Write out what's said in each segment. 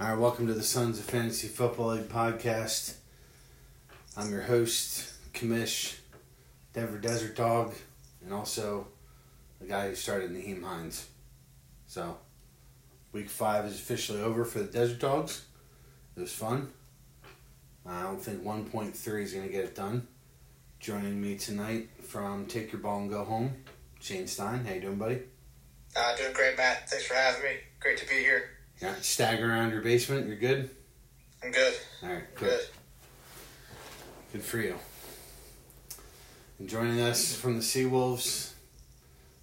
All right, welcome to the Sons of Fantasy Football League podcast. I'm your host, Kamish, Denver Desert Dog, and also the guy who started Nyheim Hines. So, week five is officially over for the Desert Dogs. It was fun. I don't think 1.3 is going to get it done. Joining me tonight from Take Your Ball and Go Home, Shane Stein. How you doing, buddy? Uh, doing great, Matt. Thanks for having me. Great to be here. Yeah, stagger around your basement. You're good. I'm good. All right, good. Good. Good for you. And joining us from the Seawolves,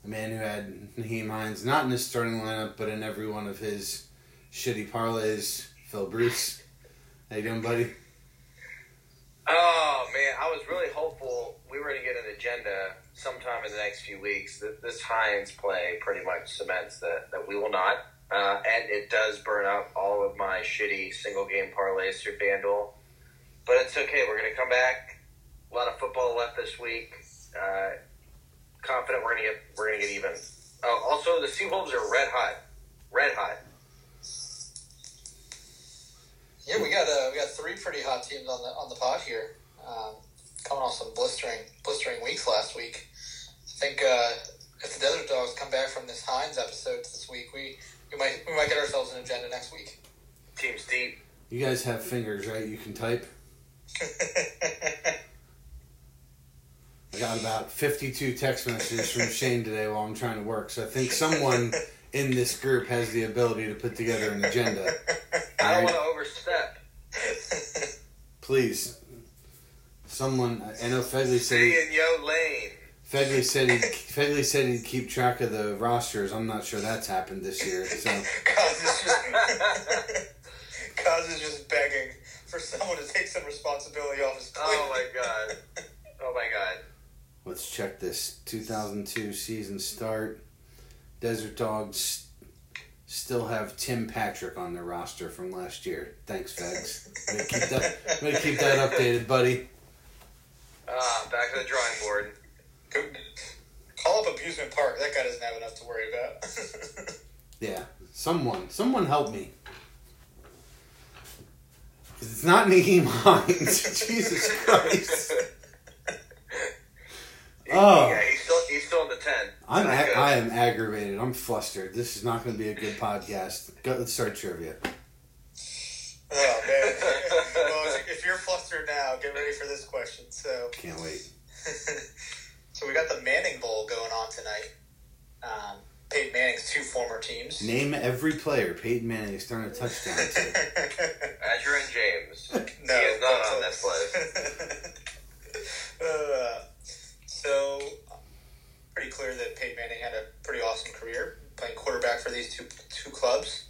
a man who had Nyheim Hines not in his starting lineup, but in every one of his shitty parlays, Phil Bruce. How you doing, buddy? Oh man, I was really hopeful we were going to get an agenda sometime in the next few weeks. That this Hines play pretty much cements that, that we will not, uh, and it does burn up all of my shitty single game parlays through FanDuel. But it's okay. We're going to come back. A lot of football left this week. Uh, confident we're going to get we're going to get even. Oh, also, the Seawolves are red hot, red hot. Yeah, we got uh, we got three pretty hot teams on the on the pod here. Um, coming off some blistering blistering weeks last week. I think uh, if the Desert Dogs come back from this Hines episode this week, we, we might we might get ourselves an agenda next week. Team's deep. You guys have fingers, right? You can type. I got about 52 text messages from Shane today while I'm trying to work, so I think someone in this group has the ability to put together an agenda. I don't All right. want to overstep. Please, someone. I know Fegley said City he, Yo Lane. Fegley said he Fegley said he'd keep track of the rosters. I'm not sure that's happened this year. So Cause is just Cause is just begging for someone to take some responsibility off his plate. Oh my god. Oh my god. let's check this 2002 season start. Desert Dogs still have Tim Patrick on their roster from last year. Thanks, Fegs. I'm gonna keep that, I'm gonna keep that updated, buddy. Ah, back to the drawing board. Go- Call up Abusement Park. That guy doesn't have enough to worry about. Yeah, someone, someone help me. 'Cause it's not Nyheim Hines. Jesus Christ. Oh. Yeah, he's still he's still in the ten. I'm ag- I am aggravated. I'm flustered. This is not going to be a good podcast. Go, let's start trivia. oh man. well, if- if you're flustered now, get ready for this question. So, Can't wait. So we got the Manning Bowl going on tonight. Um, Peyton Manning's two former teams. Name every player Peyton Manning is throwing a touchdown to. Edgerrin James. no, he is not on that list. uh, so, pretty clear that Peyton Manning had a pretty awesome career playing quarterback for these two two clubs.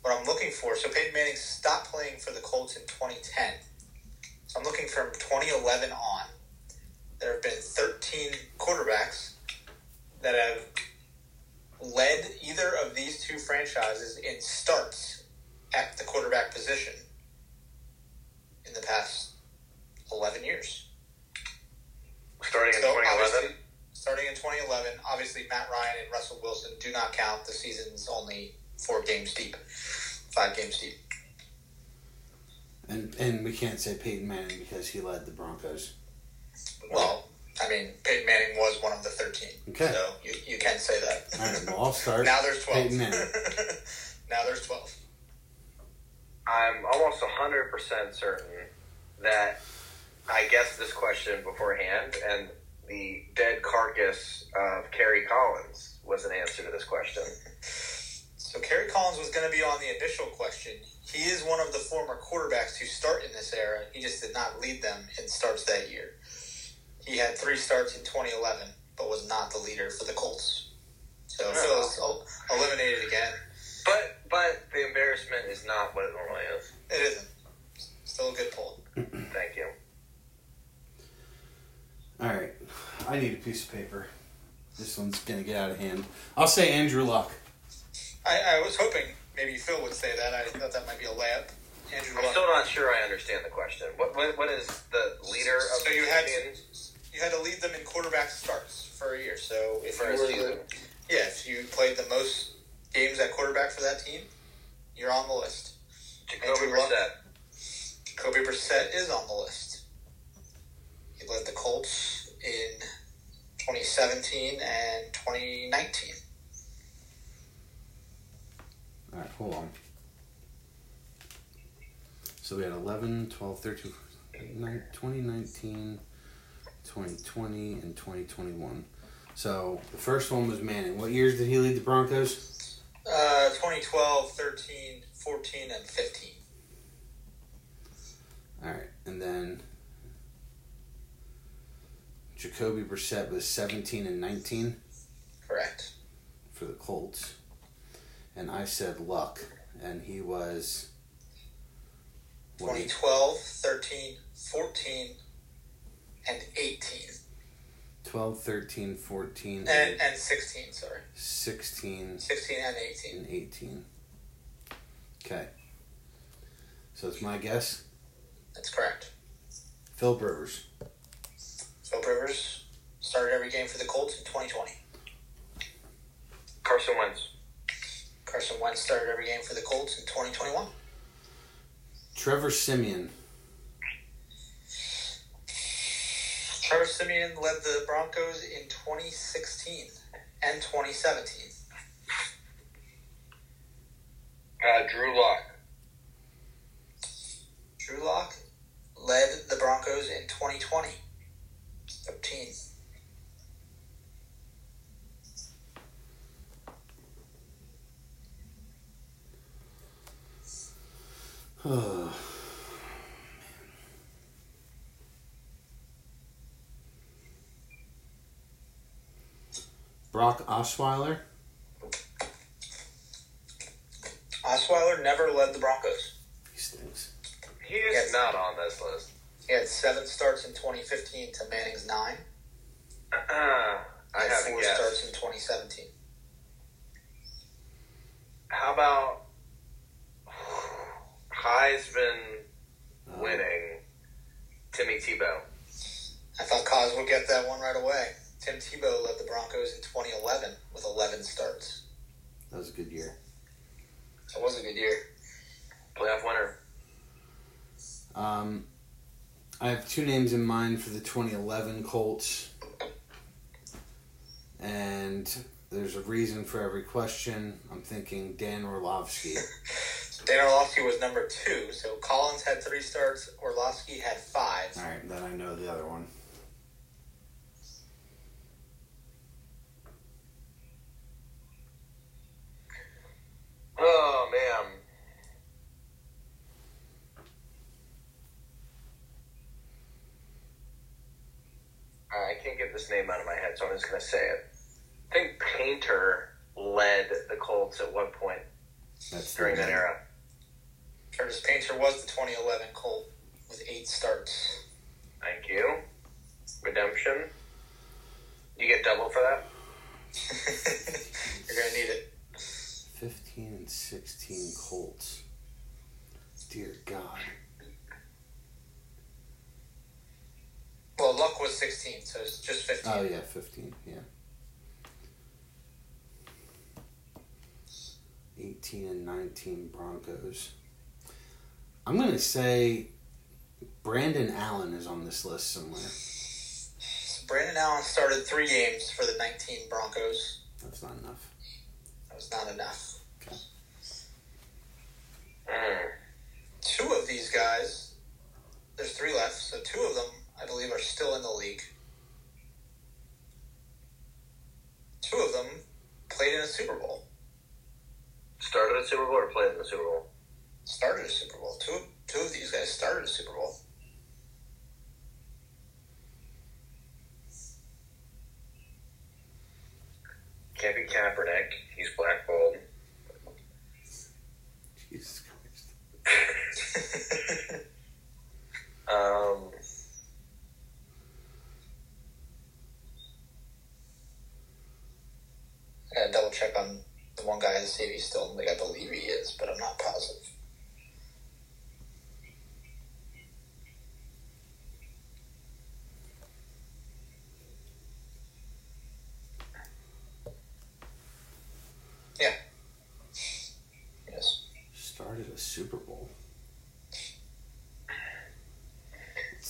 What I'm looking for, so Peyton Manning stopped playing for the Colts in 2010. So I'm looking from 2011 on. There have been 13 quarterbacks that have led either of these two franchises in starts at the quarterback position in the past 11 years. Starting in So, 2011. obviously, starting in 2011, obviously Matt Ryan and Russell Wilson do not count. The season's only four games deep, five games deep. And and we can't say Peyton Manning because he led the Broncos. Well, I mean, Peyton Manning was one of the 13. Okay. So you, you can say that. All right, well, I'll start. now there's 12. Peyton Manning. now there's 12. I'm almost 100% certain that I guessed this question beforehand, and the dead carcass of Kerry Collins was an answer to this question. So Kerry Collins was going to be on the initial question. He is one of the former quarterbacks to start in this era. He just did not lead them in starts that year. He had three starts in 2011, but was not the leader for the Colts. So Oh. Phil is eliminated again. But but the embarrassment is not what it normally is. It isn't. Still a good pull. Thank you. All right, I need a piece of paper. This one's gonna get out of hand. I'll say Andrew Luck. I, I was hoping maybe Phil would say that. I thought that might be a layup. Andrew I'm Luck. still not sure I understand the question. What what, what is the leader of So the you had champions you had to lead them in quarterback starts for a year. So if for you a were season? yeah, if you played the most games at quarterback for that team, you're on the list. Jacoby Brissett. Kobe Brissett is on the list. He led the Colts in 2017 and 2019. All right, hold on. So we had 11, 12, 13, 9, 2019, 2020, and 2021. So the first one was Manning. What years did he lead the Broncos? Uh, 2012, 13, 14, and 15. All right, and then Jacoby Brissett was 17 and 19 Correct. for the Colts. And I said Luck, and he was. what, 2012, 13, 14, and 18. 12, 13, 14, And, and and 16, sorry. 16, 16 and 18. and 18. Okay. So it's my guess. That's correct. Phil Rivers. Philip Rivers started every game for the Colts in 2020. Carson Wentz. Carson Wentz started every game for the Colts in 2021. Trevor Siemian. Trevor Siemian led the Broncos in 2016 and 2017. Uh, Drew Lock. Drew Lock led the Broncos in 2020. 13. Oh. Brock Osweiler. Osweiler never led the Broncos. He stinks. He is Yes. not on this list. He had seven starts in 2015 to Manning's nine. Uh, I and have four guess. starts in 2017. How about Heisman Uh, winning Timmy Tebow? I thought Cos would get that one right away. Tim Tebow led the Broncos in 2011 with 11 starts. That was a good year. That was a good year. Playoff winner. Um, I have two names in mind for the 2011 Colts. And there's a reason for every question. I'm thinking Dan Orlovsky. Dan Orlovsky was number two, so Collins had three starts, Orlovsky had five. All right, then I know the other one. Oh man. I can't get this name out of my head, so I'm just gonna say it. I think Painter led the Colts at one point That's during that era. Curtis Painter was the 2011 Colt with eight starts. Thank you. Redemption. You get double for that? You're gonna need it. 15 and 16 Colts. Dear God. Well, Luck was 16, so it's just 15. Oh, yeah, 15, yeah. 18 and 19 Broncos. I'm going to say Brandon Allen is on this list somewhere. So Brandon Allen started three games for the 19 Broncos. That's not enough. That was not enough. Mm. Two of these guys, there's three left, so two of them, I believe, are still in the league. Two of them played in a Super Bowl, Started a Super Bowl or played in the Super Bowl? started a Super Bowl. Two, two of these guys started a Super Bowl. Can't be Kaepernick. He's blackballed. Jesus Christ. Um, I gotta double check on the one guy to see if he's still in the league. I believe he is, but I'm not positive. Yeah. Yes. started a Super Bowl.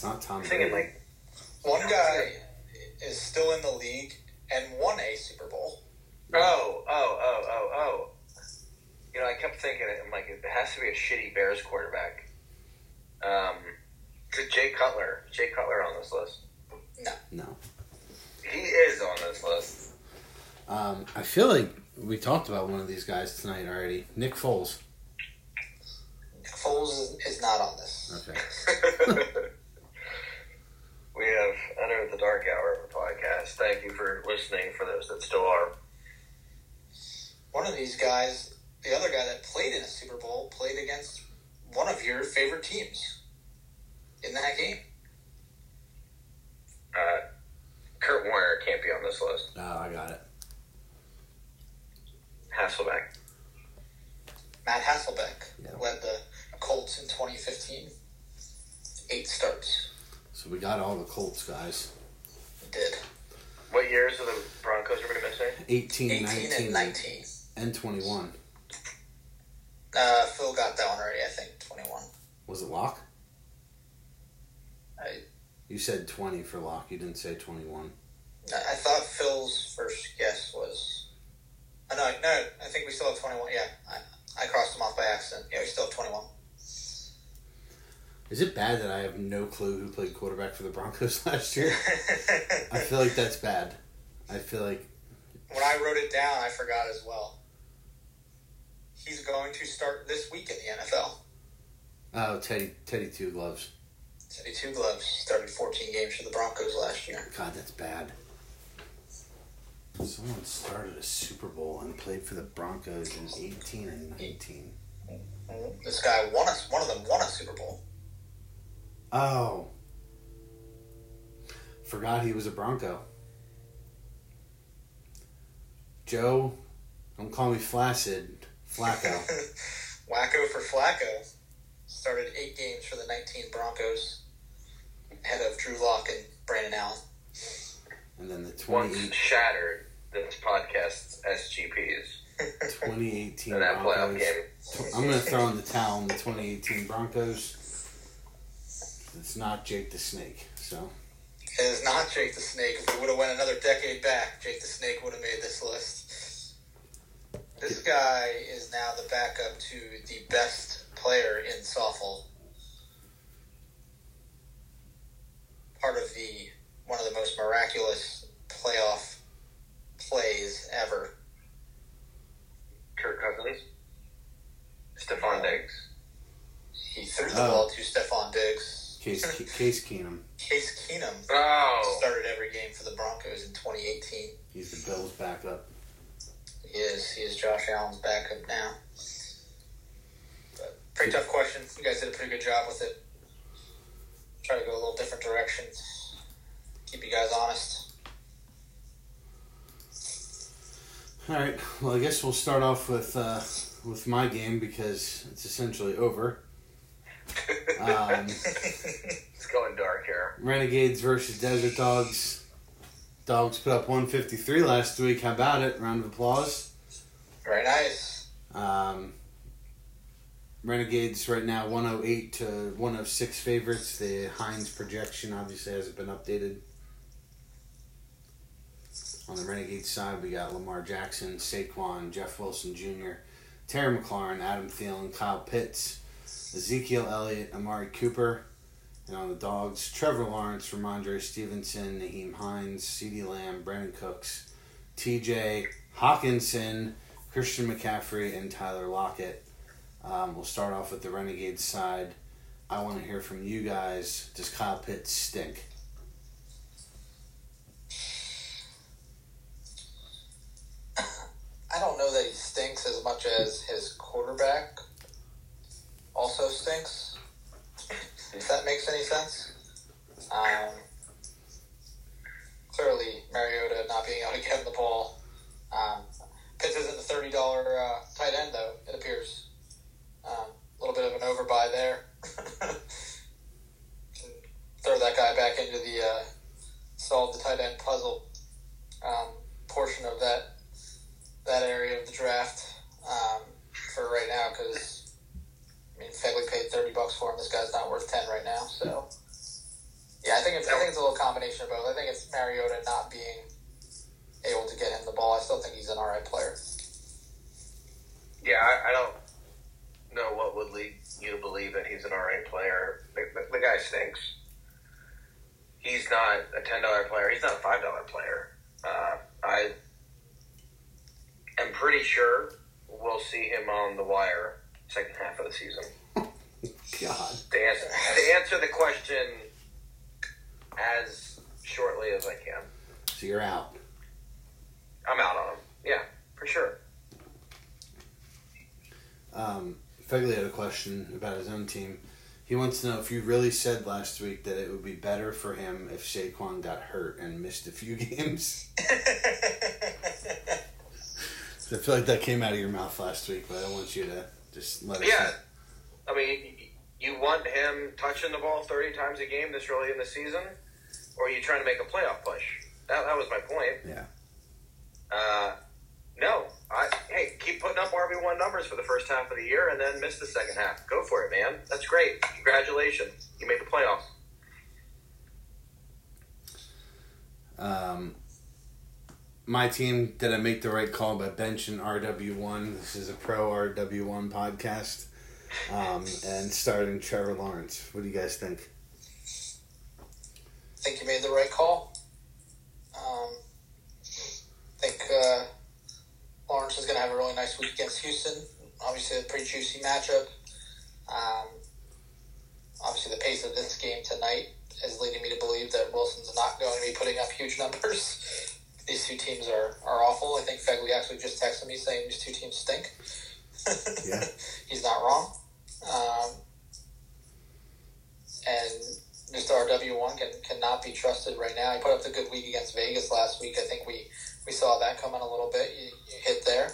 It's not Tom I'm thinking Brady. like One guy is still in the league and won a Super Bowl. oh oh oh oh oh. You know, I kept thinking it. I'm like, it has to be a shitty Bears quarterback. Um, is Jay Cutler? Jay Cutler on this list? No. No. He is on this list. Um, I feel like we talked about one of these guys tonight already. Nick Foles. Nick Foles is, is not on this. Okay. we have entered the dark hour of the podcast. Thank you for listening. For those that still are, One of these guys, the other guy that played in a Super Bowl, played against one of your favorite teams in that game. uh, Kurt Warner can't be on this list. Oh, I got it. Hasselbeck. Matt Hasselbeck Yeah. led the Colts in 2015. Eight starts. So we got all the Colts guys. We did. What years are the Broncos were missing? 18, 18 19, and 19. and 21. Uh, Phil got that one already, I think. 21. Was it Lock? I, You said 20 for Lock. You didn't say 21. I I thought Phil's first guess was. Oh, no, no, I think we still have 21. Yeah, I, I crossed them off by accident. Yeah, we still have 21. Is it bad that I have no clue who played quarterback for the Broncos last year? I feel like that's bad. I feel like when I wrote it down, I forgot as well. He's going to start this week in the NFL. oh Teddy Teddy Two Gloves. Teddy Two Gloves started 14 games for the Broncos last year. God, that's bad. Someone started a Super Bowl and played for the Broncos in 18 and 19. This guy won a, one of them won a Super Bowl. Oh. Forgot he was a Bronco. Joe, don't call me flaccid. Flacco. Wacko for Flacco. Started eight games for the 19 Broncos, head of Drew Lock and Brandon Allen. And then the Once 28, shattered this podcast's SGPs 2018 in that playoff Broncos. game. I'm going to throw in the towel on the 2018 Broncos. It's not Jake the Snake. So, It is not Jake the Snake. If we would have went another decade back, Jake the Snake would have made this list. This guy is now the backup to the best player in softball. Part of the one of the most miraculous playoff plays ever. Kirk Cousins, Stefon Diggs. He threw the Oh. ball to Stefon Diggs. Case, Case Keenum. Case Keenum Oh, started every game for the Broncos in 2018. He's the Bills' backup. He is. He is Josh Allen's backup now. But pretty tough question. You guys did a pretty good job with it. Try to go a little different direction. Keep you guys honest. All right. Well, I guess we'll start off with uh, with my game because it's essentially over. Um, it's going dark here. Renegades versus Desert Dogs. Dogs put up 153 last week. How about it? Round of applause. Very nice. Um, Renegades right now 108 to 106 favorites. The Hines projection obviously hasn't been updated. On the Renegades side, we got Lamar Jackson, Saquon, Jeff Wilson Jr., Terry McLaurin, Adam Thielen, Kyle Pitts, Ezekiel Elliott, Amari Cooper. And on the Dogs, Trevor Lawrence, Rhamondre Stevenson, Nyheim Hines, CeeDee Lamb, Brandin Cooks, TJ Hockenson, Christian McCaffrey, and Tyler Lockett. Um, we'll start off with the Renegades side. I want to hear from you guys. Does Kyle Pitts stink? I don't know that he stinks as much as his quarterback also stinks. If that makes any sense. Um, clearly, Mariota not being able to get the ball. Um, Pitts isn't the thirty dollar uh, tight end though. It appears um, a little bit of an overbuy there. Throw that guy back into the uh, solve the tight end puzzle um, portion of that that area of the draft um, for right now because bucks for him. This guy's not worth ten right now. So yeah, I think it's I think it's a little combination of both. I think it's Mariota not being able to get him the ball. I still think he's an all right player. Yeah, I, I don't know what would lead you to believe that he's an all right player. The, the, the guy stinks. He's not a ten dollar player. He's not a five dollar player. Uh, I am pretty sure we'll see him on the wire second half of the season. God. To answer, to answer the question as shortly as I can, So you're out. I'm out on him. Yeah, for sure. Um, Fegley had a question about his own team. He wants to know if you really said last week that it would be better for him if Saquon got hurt and missed a few games. I feel like that came out of your mouth last week, but I want you to just let it. Yeah. I mean, you want him touching the ball 30 times a game this early in the season, or are you trying to make a playoff push? That, that was my point. Yeah. Uh, no. I, hey, keep putting up RB1 numbers for the first half of the year and then miss the second half. Go for it, man. That's great. Congratulations. You made the playoffs. Um, my team, did I make the right call by benching RW1? This is a pro RW1 podcast. Um, and starting Trevor Lawrence. What do you guys think? I think you made the right call. Um, I think uh, Lawrence is going to have a really nice week against Houston. Obviously, a pretty juicy matchup. Um, obviously, the pace of this game tonight is leading me to believe that Wilson's not going to be putting up huge numbers. These two teams are, are awful. I think Fegley actually just texted me saying these two teams stink. Yeah. He's not wrong. Um, and Mr. RW1 can, cannot be trusted right now. He put up the good week against Vegas last week. I think we, we saw that coming a little bit. You, you hit there.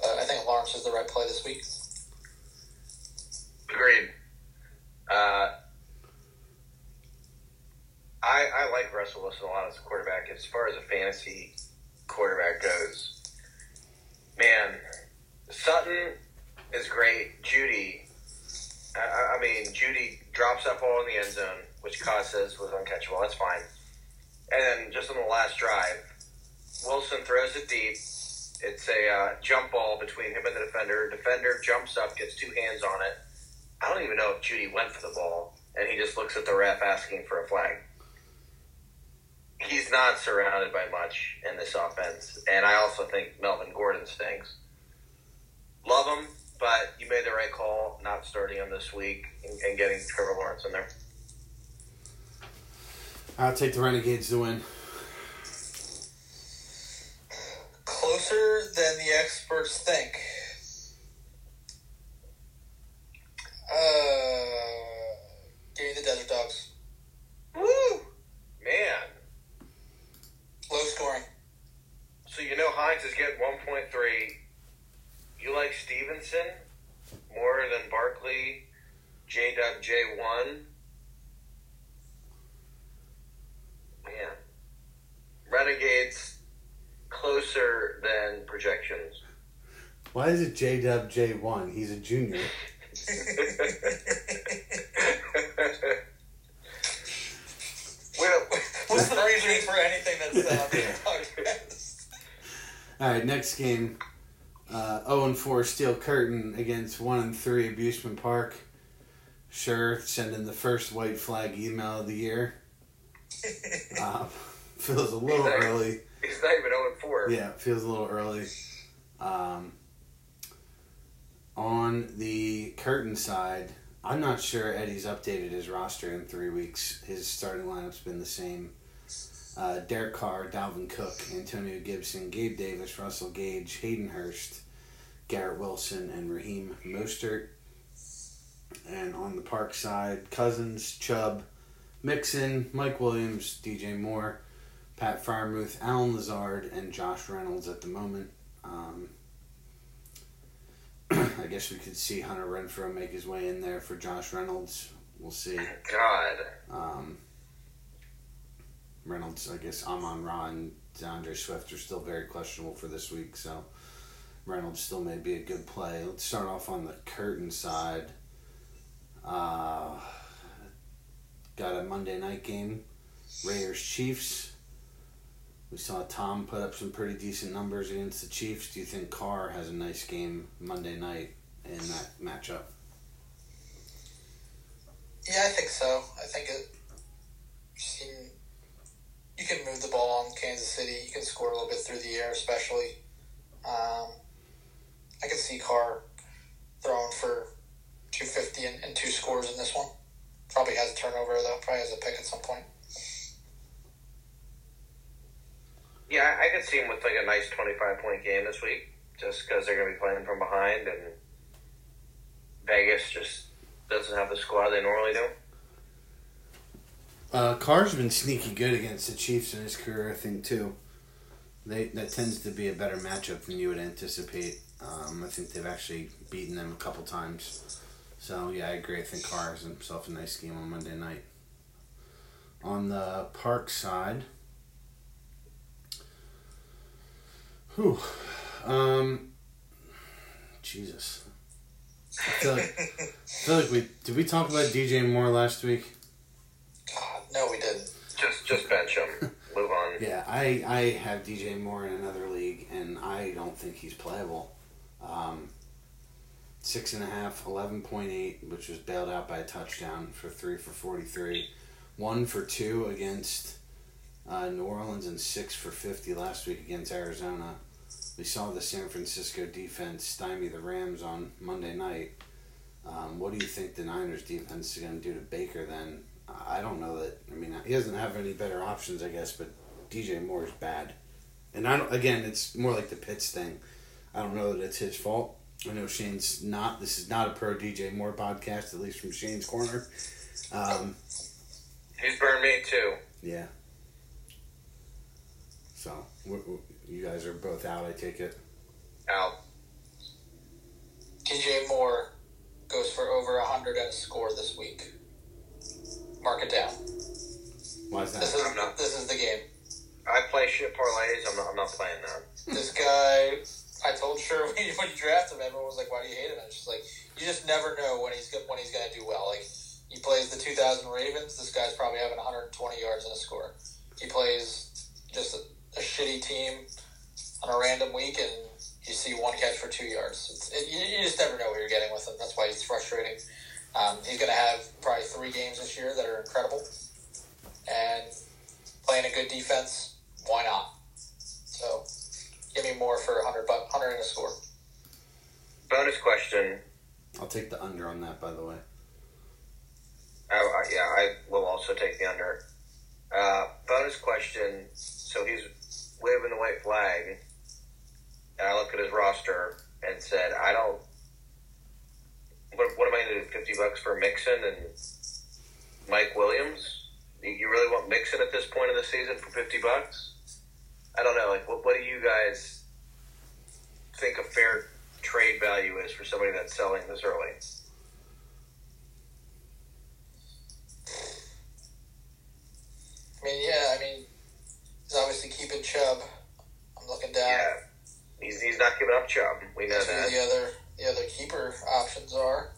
But I think Lawrence is the right play this week. Agreed. Uh, I, I like Russell Wilson a lot as a quarterback. As far as a fantasy quarterback goes, man, Sutton is great. Jeudy, I, I mean, Jeudy drops that ball in the end zone, which Kaz says was uncatchable. That's fine. And then just on the last drive, Wilson throws it deep. It's a uh, jump ball between him and the defender. Defender jumps up, gets two hands on it. I don't even know if Jeudy went for the ball, and he just looks at the ref asking for a flag. He's not surrounded by much in this offense, and I also think Melvin Gordon stinks. Love him, but you made the right call not starting him this week and, and getting Trevor Lawrence in there. I'll take the Renegades to win. Closer than the experts think. Uh, give me the Desert Dogs. Woo! Man. Low scoring. So you know Hines is getting 1.3. You like Stevenson more than Barkley, J J1? Man. Renegades closer than projections. Why is it J Dub J1? He's a junior. well, What's the reasoning for anything that's said on the podcast? All right, next game. Uh, 0 and 4 Steel Curtain against 1 and 3 Abusement Park. Sure, sending the first white flag email of the year. Uh, feels a little He's like- early. he's not even 0 and 4. Yeah, feels a little early. Um, on the curtain side, I'm not sure Eddie's updated his roster in three weeks. His starting lineup's been the same. Uh, Derek Carr, Dalvin Cook, Antonio Gibson, Gabe Davis, Russell Gage, Hayden Hurst, Garrett Wilson, and Raheem Mostert. And on the park side, Cousins, Chubb, Mixon, Mike Williams, DJ Moore, Pat Freiermuth, Allen Lazard, and Josh Reynolds at the moment. Um, I guess we could see Hunter Renfrow make his way in there for Josh Reynolds. We'll see. God. Um, Reynolds, I guess Amon Ra and DeAndre Swift are still very questionable for this week, so Reynolds still may be a good play. Let's start off on the curtain side. Uh, got a Monday night game, Raiders Chiefs. We saw Tom put up some pretty decent numbers against the Chiefs. Do you think Carr has a nice game Monday night in that matchup? Yeah, I think so. I think it. Seen, you can move the ball on Kansas City. You can score a little bit through the air, especially. Um, I can see Carr throwing for 250 and, and two scores in this one. Probably has a turnover, though. Probably has a pick at some point. Yeah, I, could see him with like a nice 25 point game this week, just because they're going to be playing from behind, and Vegas just doesn't have the squad they normally do. Uh, Carr's been sneaky good against the Chiefs in his career, I think too. They that tends to be a better matchup than you would anticipate. Um, I think they've actually beaten them a couple times. So yeah, I agree. I think Carr has himself a nice game on Monday night. On the Park side, whew, um, Jesus. I feel like, I feel like we did we talk about DJ Moore last week. God, no, we didn't. Just just bench him, move on. Yeah, I, I have DJ Moore in another league, and I don't think he's playable. Um, six and a half, 11.8, which was bailed out by a touchdown for three for 43. One for two against uh, New Orleans, and six for 50 last week against Arizona. We saw the San Francisco defense stymie the Rams on Monday night. Um, what do you think the Niners defense is going to do to Baker then? I don't know that. I mean, he doesn't have any better options, I guess, but DJ Moore is bad. And I don't, again, it's more like the Pitts thing. I don't know that it's his fault. I know Shane's not. This is not a pro DJ Moore podcast, at least from Shane's corner. Um, He's burned me too. yeah. So w- w- you guys are both out. I take it. Out. DJ Moore goes for over 100 at a score this week. Mark it down. Why is This that? is I'm not. this is the game. I play shit parlays. I'm not. I'm not playing that. This guy, I told sure when you, when you drafted him, everyone was like, "Why do you hate him?" And it's just like you just never know when he's go- when he's going to do well. Like he plays the 2000 Ravens. This guy's probably having 120 yards in a score. He plays just a, a shitty team on a random week, and you see one catch for two yards. It's, it, you, you just never know what you're getting with him. That's why he's frustrating. Um, he's going to have probably three games this year that are incredible, and playing a good defense. Why not? So, give me more for 100 buck, 100 and a score. Bonus question. I'll take the under on that. By the way. I, I, yeah, I will also take the under. Uh, bonus question. So he's waving the white flag, and I look at his roster and said, I don't. What, what am I going to do? Fifty bucks for Mixon and Mike Williams? You, really want Mixon at this point in the season for fifty bucks? I don't know. Like, what, what do you guys think a fair trade value is for somebody that's selling this early? I mean, yeah, I mean, he's obviously keeping Chubb. I'm looking down. Yeah, he's, he's not giving up Chubb. We know That's that. the other the other keeper options are.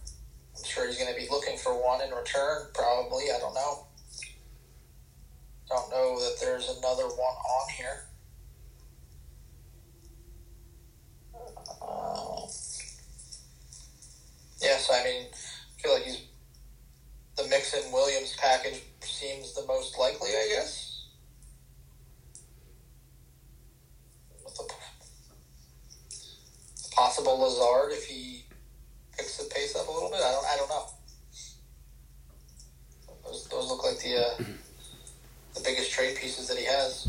I'm sure he's going to be looking for one in return. Probably, I don't know. Don't know that there's another one on here. Uh, yes, I mean, I feel like he's the Mixon Williams package seems the most likely, I guess. With the possible Lazard if he picks the pace up a little bit. I don't. I don't know. Those, those look like the uh, the biggest trade pieces that he has.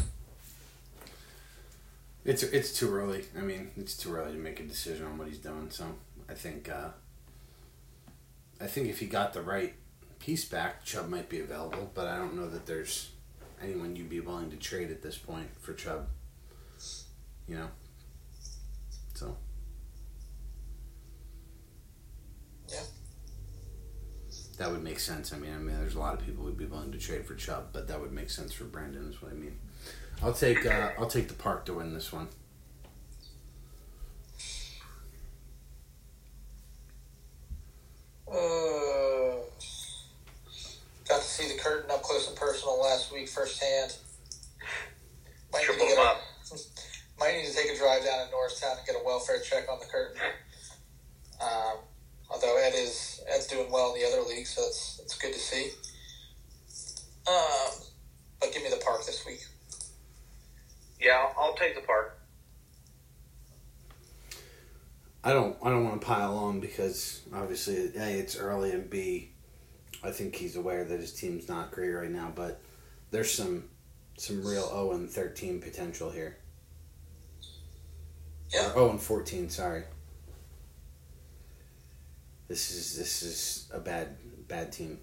It's it's too early. I mean, it's too early to make a decision on what he's doing. So I think uh, I think if he got the right piece back, Chubb might be available. But I don't know that there's anyone you'd be willing to trade at this point for Chubb. You know. So Yeah. That would make sense. I mean, I mean, there's a lot of people who'd be willing to trade for Chubb, but that would make sense for Brandon. Is what I mean. I'll take uh, I'll take the Park to win this one. Uh, curtain up close and personal last week firsthand. Might Triple need, to up. a, might need to take a drive down to Norristown and get a welfare check on the curtain. Um, although Ed is Ed's doing well in the other league, so that's that's good to see. Um, but give me the park this week. Yeah, I'll, I'll take the park. I don't I don't want to pile on because obviously a it's early and b I think he's aware that his team's not great right now, but there's some some real 0 and 13 potential here. Yeah. Or 0 and 14, sorry. This is this is a bad bad team.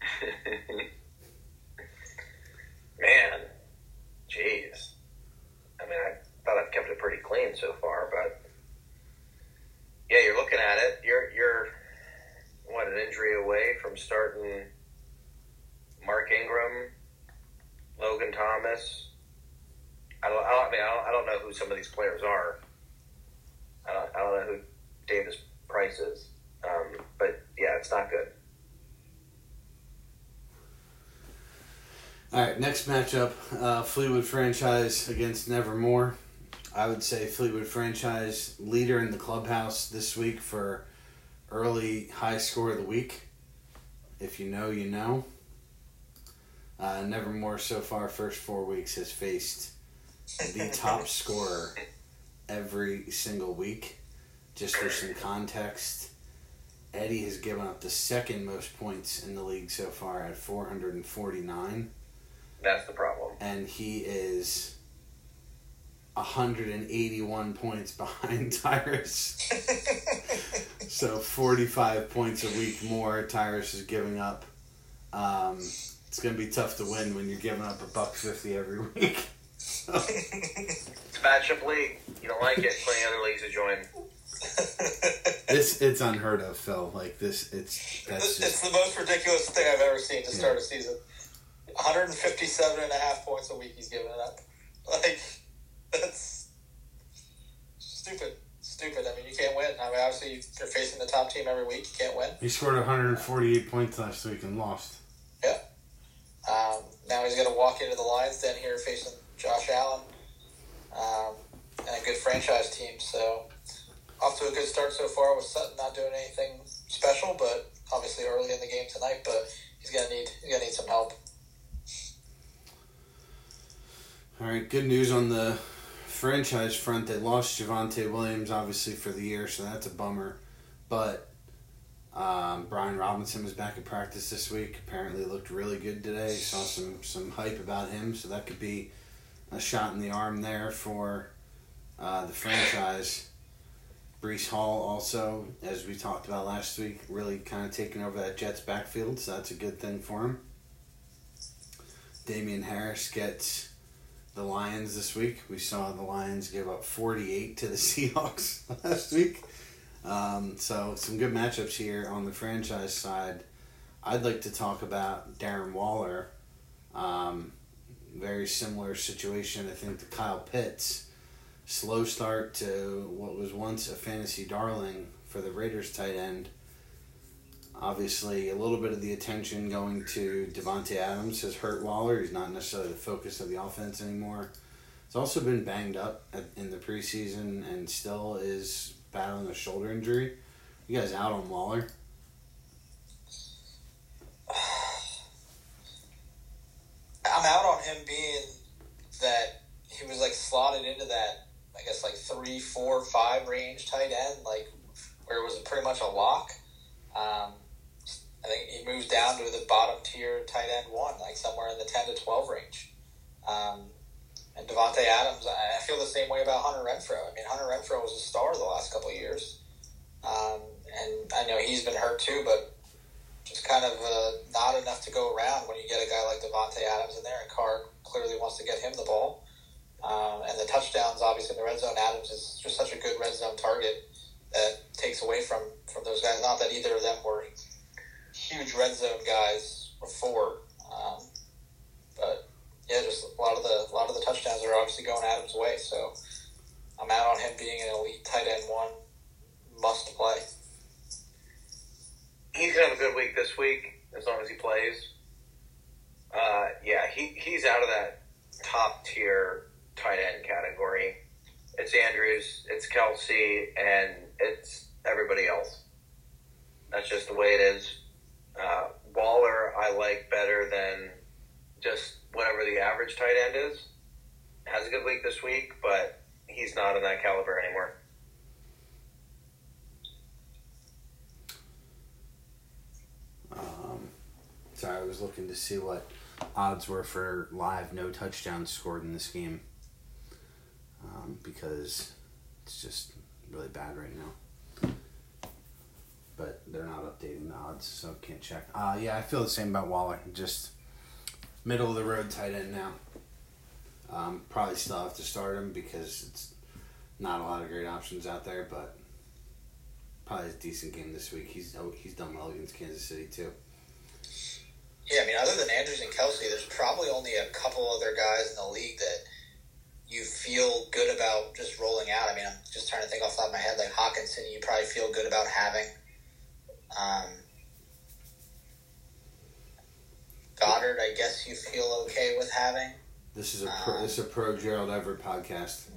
Man, jeez. I mean, I thought I've kept it pretty clean so far, but yeah, you're looking at it. You're you're what an injury away from starting Mark Ingram, Logan Thomas. I don't. I, don't, I mean, I don't, I don't know who some of these players are. I don't. I don't know who Davis Price is. Um, but yeah, it's not good. All right, next matchup uh, Fleetwood franchise against Nevermore. I would say Fleetwood franchise leader in the clubhouse this week for early high score of the week. If you know, you know. Uh, Nevermore so far, first four weeks, has faced the top scorer every single week. Just for some context, Eddie has given up the second most points in the league so far at 449 That's the problem. and he is 181 points behind Tyrus. so 45 points a week more Tyrus is giving up. Um, it's going to be tough to win when you're giving up a buck 50 every week. So, It's a matchup league. You don't like it. Plenty other leagues to join. it's it's unheard of, Phil. Like this, it's that's It's, it's the most ridiculous thing I've ever seen to start a season. 157 and a half points a week he's giving it up. Like, that's stupid. Stupid. I mean, you can't win. I mean, obviously, you're facing the top team every week. You can't win. he scored 148 points last week and lost. Yeah. Um, now he's going to walk into the Lions den here facing Josh Allen um, and a good franchise team. So, off to a good start so far with Sutton not doing anything special, but obviously early in the game tonight. But he's going to need he's going to need some help. All right, good news on the franchise front. They lost Javonte Williams, obviously, for the year, so that's a bummer. But um, Brian Robinson was back in practice this week. Apparently, looked really good today. Saw some some hype about him, so that could be a shot in the arm there for uh, the franchise. Breece Hall also, as we talked about last week, really kind of taking over that Jets backfield, so that's a good thing for him. Damien Harris gets the Lions this week. We saw the Lions give up 48 to the Seahawks last week. Um, so, some good matchups here on the franchise side. I'd like to talk about Darren Waller. Um, very similar situation, I think, to Kyle Pitts. Slow start to what was once a fantasy darling for the Raiders tight end. Obviously, a little bit of the attention going to Davante Adams has hurt Waller. He's not necessarily the focus of the offense anymore. He's also been banged up in the preseason and still is battling a shoulder injury. You guys out on Waller? I'm out on him being that he was like slotted into that, I guess like three, four, five range tight end, like where it was pretty much a lock. Um, I think he moves down to the bottom tier tight end one, like somewhere in the ten to twelve range. Um, and Davante Adams, I feel the same way about Hunter Renfrow. I mean, Hunter Renfrow was a star the last couple years, um, and I know he's been hurt too, but just kind of uh, not enough to go around when you get a guy like Davante Adams in there, and Carr clearly wants to get him the ball. Um, and the touchdowns, obviously, in the red zone, Adams is just such a good red zone target that takes away from, from those guys. Not that either of them were huge red zone guys before, um, but yeah, just a lot of the a lot of the touchdowns are obviously going Adams' way. So I'm out on him being an elite tight end one must play. He's gonna have a good week this week as long as he plays. Yeah, he he's out of that top tier tight end category. It's Andrews, it's Kelsey, and it's everybody else. That's just the way it is. Uh, Waller, I like better than just whatever the average tight end is. Has a good week this week, but he's not in that caliber anymore. Um, sorry, I was looking to see what odds were for live no touchdowns scored in this game um, because it's just really bad right now. But they're not updating the odds, so can't check. Uh, yeah, I feel the same about Waller. Just middle of the road tight end now. Um, probably still have to start him because it's not a lot of great options out there, but probably a decent game this week. He's oh, he's done well against Kansas City too. Yeah, I mean, other than Andrews and Kelce, there's probably only a couple other guys in the league that you feel good about just rolling out. I mean, I'm just trying to think off the top of my head, like Hockenson, you probably feel good about having. Um, Goedert, I guess you feel okay with having. This is a pro, Um, this is a pro Gerald Everett podcast.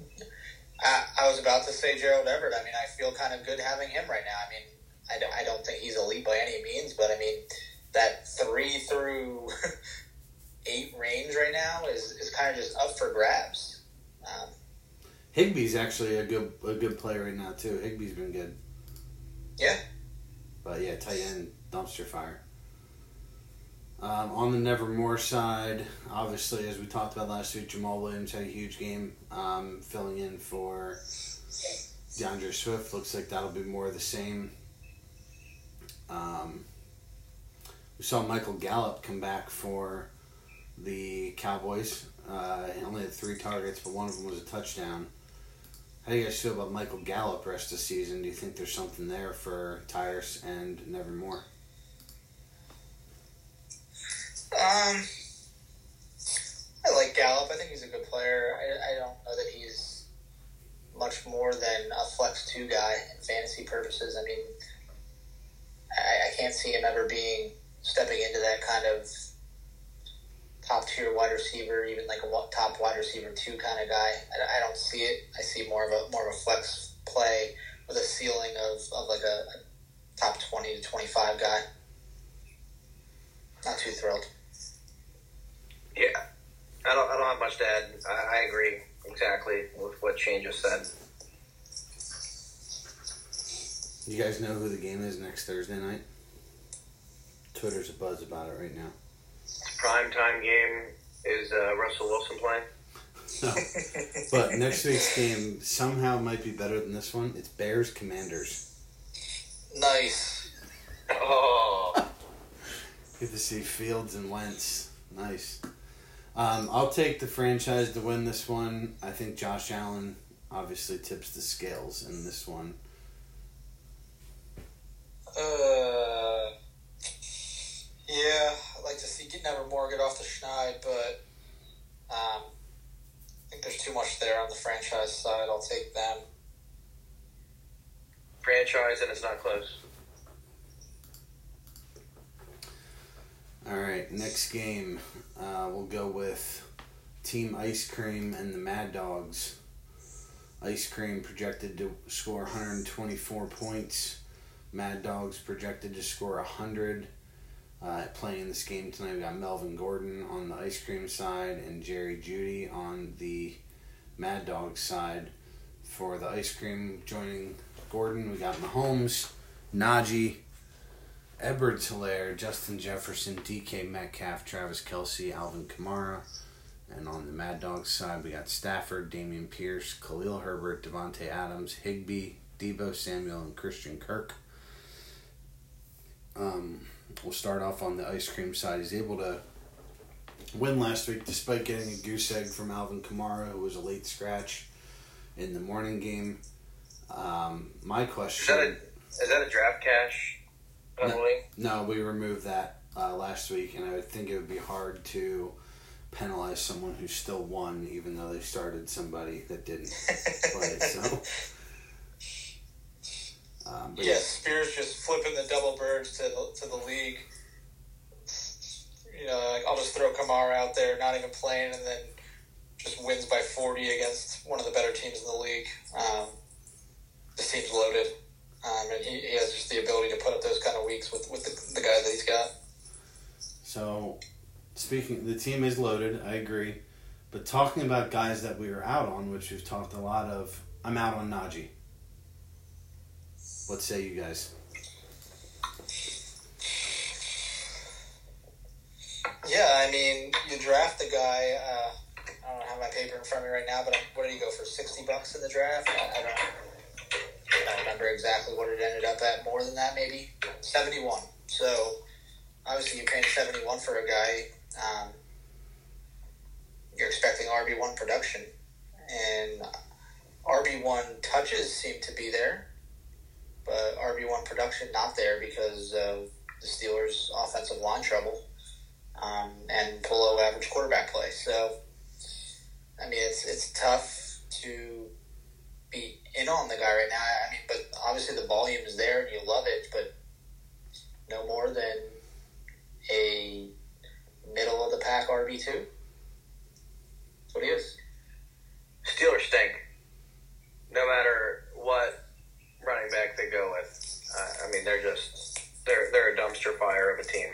I, I was about to say Gerald Everett. I mean, I feel kind of good having him right now. I mean, I don't, I don't think he's elite by any means, but I mean, that three through eight range right now is, is kind of just up for grabs. Um, Higbee's actually a good a good player right now too. Higbee's been good, yeah, but yeah, tight end dumpster fire. Um, on the Nevermore side, obviously, as we talked about last week, Jamaal Williams had a huge game, um, filling in for D'Andre Swift. Looks like that'll be more of the same. Um, we saw Michael Gallup come back for the Cowboys. Uh, he only had three targets, but one of them was a touchdown. How do you guys feel about Michael Gallup rest of the season? Do you think there's something there for Tyrus and Nevermore? Um, I like Gallup. I think he's a good player. I, I don't know that he's much more than a flex two guy in fantasy purposes. I mean, I, I can't see him ever being stepping into that kind of top tier wide receiver, even like a top wide receiver two kind of guy. I, I don't see it. I see more of a more of a flex play with a ceiling of, of like a, a top twenty to twenty five guy. Not too thrilled. Yeah, I don't. I don't have much to add. I, I agree exactly with what Shane just said. You guys know who the game is next Thursday night? Twitter's a buzz about it right now. Prime time game is uh, Russell Wilson playing. No. but next week's game somehow might be better than this one. It's Bears Commanders. Nice. Oh, Get to see Fields and Wentz. Nice. Um, I'll take the franchise to win this one. I think Josh Allen obviously tips the scales in this one. Uh, yeah, I'd like to see get Nevermore get off the schneid, but um, I think there's too much there on the franchise side. I'll take them. franchise and it's not close. All right, next game, uh, we'll go with Team Ice Cream and the Mad Dogs. Ice Cream projected to score 124 points. Mad Dogs projected to score 100. Uh, playing this game tonight, we got Melvin Gordon on the ice cream side and Jerry Jeudy on the Mad Dogs side. For the ice cream joining Gordon, we got Mahomes, Najee, Edwards Hilaire, Justin Jefferson, DK Metcalf, Travis Kelce, Alvin Kamara. And on the Mad Dogs side, we got Stafford, Dameon Pierce, Khalil Herbert, Davante Adams, Higbee, Deebo Samuel, and Christian Kirk. Um, we'll start off on the ice cream side. He's able to win last week despite getting a goose egg from Alvin Kamara, who was a late scratch in the morning game. Um, my Is question. that a is that a draft cash penalty? No, we removed that uh, last week, and I would think it would be hard to penalize someone who still won, even though they started somebody that didn't play. So, um, Yeah, Spears just flipping the double birds to the, to the league. You know, like, I'll just throw Kamara out there, not even playing, and then just wins by 40 against one of the better teams in the league. Um, this team's loaded, um, and he, he, has just the ability to put up those kind of weeks with, with the, the guy that he's got. So, speaking, the team is loaded. I agree, but talking about guys that we were out on, which we've talked a lot of, I'm out on Najee. What say you guys? Yeah, I mean, you draft the guy. Uh, I don't have my paper in front of me right now, but what did he go for? Sixty bucks in the draft? I, I don't. I don't remember exactly what it ended up at. More than that, maybe seventy-one. So obviously, you're paying seventy-one for a guy. Um, you're expecting RB one production, and RB one touches seem to be there, but RB one production not there because of the Steelers' offensive line trouble um, and below average quarterback play. So, I mean, it's it's tough to be in on the guy right now. I mean, but obviously the volume is there and you love it, but no more than a middle of the pack RB two. That's what he is. Steelers stink. No matter what running back they go with, uh, I mean, they're just they're they're a dumpster fire of a team.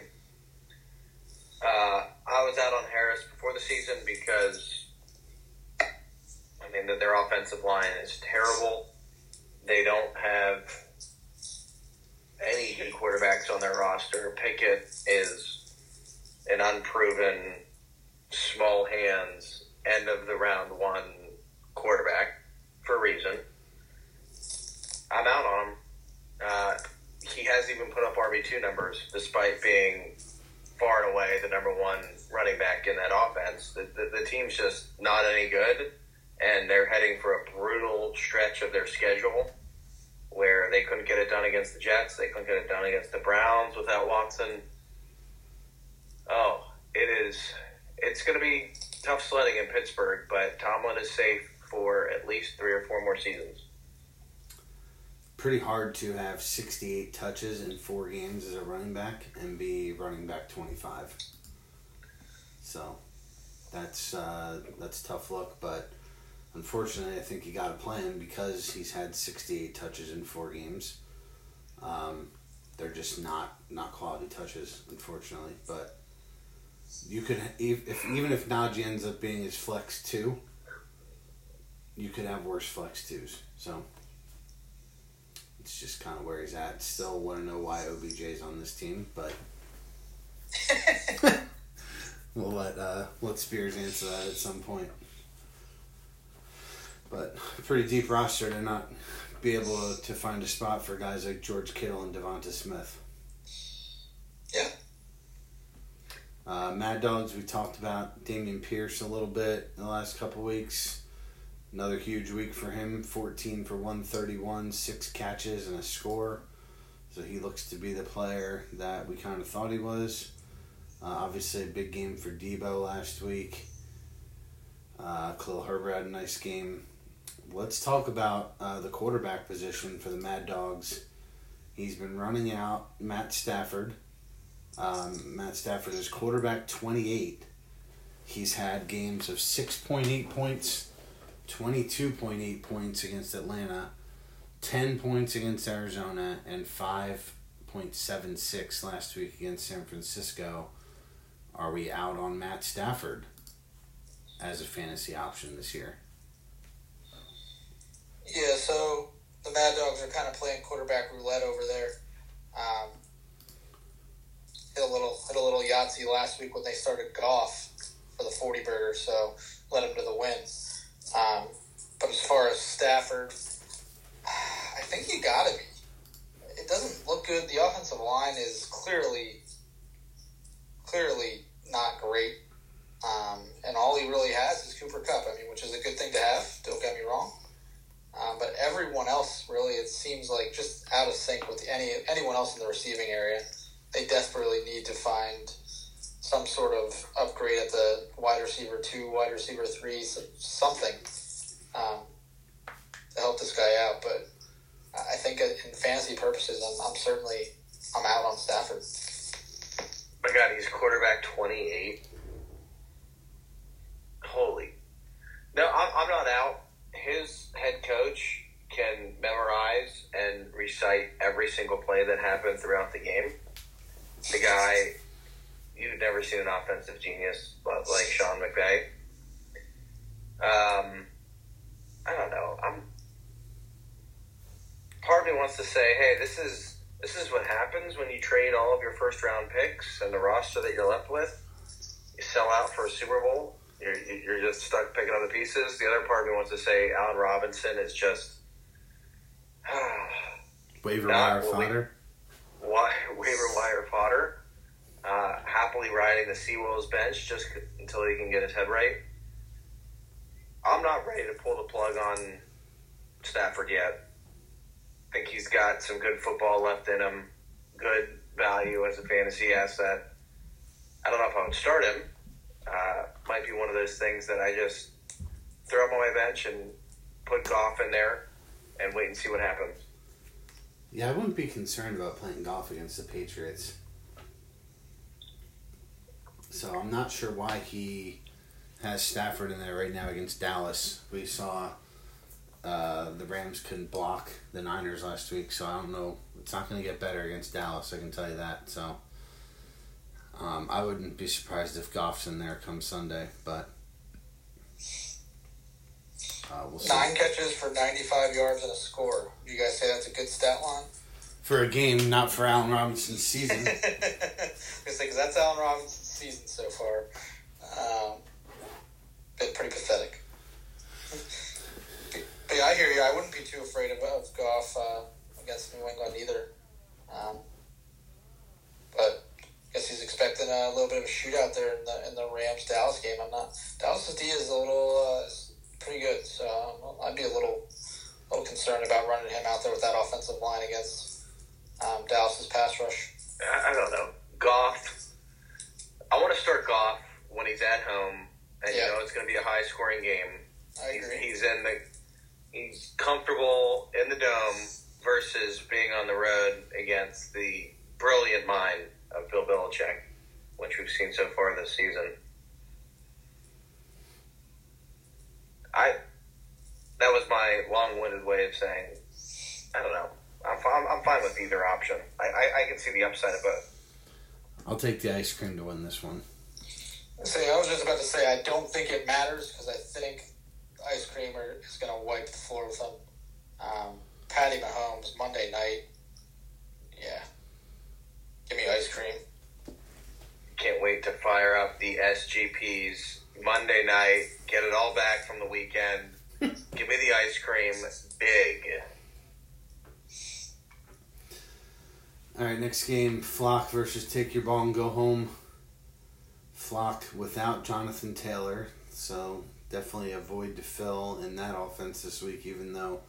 Uh, I was out on Harris before the season because I mean that their offensive line is terrible. They don't have any good quarterbacks on their roster. Pickett is an unproven, small hands, end of the round one quarterback for a reason. I'm out on him. Uh, he hasn't even put up RB2 numbers despite being far and away the number one running back in that offense. The, the, the team's just not any good, and they're heading for a brutal stretch of their schedule where they couldn't get it done against the Jets. They couldn't get it done against the Browns without Watson. Oh, it is. It's going to be tough sledding in Pittsburgh, but Tomlin is safe for at least three or four more seasons pretty hard to have 68 touches in four games as a running back and be running back 25. So that's uh, that's tough look, but unfortunately, I think you got to play him because he's had 68 touches in four games. Um, they're just not not quality touches, unfortunately. But you could if, if even if Najee ends up being his flex two, you could have worse flex twos. So it's just kind of where he's at. Still want to know why OBJ's on this team, but we'll let uh, let Spears answer that at some point. But pretty deep roster to not be able to find a spot for guys like George Kittle and Devonta Smith. Yeah. Uh, Mad Dogs, we talked about Dameon Pierce a little bit in the last couple weeks. Another huge week for him 14 for 131, six catches, and a score. So he looks to be the player that we kind of thought he was. Uh, obviously, a big game for Deebo last week. Uh, Khalil Herbert had a nice game. Let's talk about uh, the quarterback position for the Mad Dogs. He's been running out Matt Stafford. Um, Matt Stafford is quarterback 28. He's had games of 6.8 points, 22.8 points against Atlanta, 10 points against Arizona, and 5.76 last week against San Francisco. Are we out on Matt Stafford as a fantasy option this year? Yeah, so the Mad Dogs are kind of playing quarterback roulette over there. Um, hit a little hit a little Yahtzee last week when they started Goff for the forty burger, so led them to the win. Um, but as far as Stafford, I think you got to be. It doesn't look good. The offensive line is clearly, clearly not great. Um, and all he really has is Cooper Kupp. I mean, which is a good thing to have. Don't get me wrong. Um, but everyone else, really, it seems like just out of sync with any anyone else in the receiving area. They desperately need to find some sort of upgrade at the wide receiver two, wide receiver three, something um, to help this guy out. But I think in fantasy purposes, I'm, I'm certainly I'm out on Stafford. My God, he's quarterback twenty eight. Holy, no, I'm, I'm not out. His head coach can memorize and recite every single play that happened throughout the game. The guy you've never seen an offensive genius like Sean McVay. Um, I don't know. I'm. Part of me wants to say, hey, this is this is what happens when you trade all of your first round picks and the roster that you're left with. You sell out for a Super Bowl. You're, you're just stuck picking up the pieces. The other part of me wants to say Allen Robinson is just waiver wire fodder. Why, waiver wire fodder. Uh, happily riding the Seawolves bench just until he can get his head right. I'm not ready to pull the plug on Stafford yet. I think he's got some good football left in him, good value as a fantasy asset. I don't know if I would start him. Uh, might be one of those things that I just throw him on my bench and put Goff in there and wait and see what happens. Yeah, I wouldn't be concerned about playing Goff against the Patriots. So I'm not sure why he has Stafford in there right now against Dallas. We saw uh, the Rams couldn't block the Niners last week, so I don't know. It's not going to get better against Dallas. I can tell you that. So um, I wouldn't be surprised if Goff's in there come Sunday, but uh, we'll nine catches for ninety-five yards and a score. Do you guys say that's a good stat line for a game, not for Allen Robinson's season. because that's Allen Robinson's season so far. Um, been pretty pathetic. But yeah, I hear you. I wouldn't be too afraid of, of Goff uh, against New England either. Um, but I guess he's expecting a little bit of a shootout there in the in the Rams Dallas game. I'm not. Dallas's D is a little uh, pretty good, so I'd be a little little concerned about running him out there with that offensive line against um, Dallas's pass rush. I don't know. Goff. I want to start Goff when he's at home, and yeah. you know it's going to be a high scoring game. He's, he's in the he's comfortable in the dome versus being on the road against the brilliant mind of Bill Belichick, which we've seen so far this season. I that was my long-winded way of saying I don't know. I'm fine, I'm fine with either option. I, I, I can see the upside of both. I'll take the ice cream to win this one. See, I was just about to say I don't think it matters because I think ice cream is going to wipe the floor with them. Um, Patty Mahomes Monday night. Yeah, give me ice cream. Can't wait to fire up the SGPs Monday night. Get it all back from the weekend. give me the ice cream, big. All right, next game: Flock versus Take Your Ball and Go Home. Flock without Jonathan Taylor, so definitely a void to fill in that offense this week, even though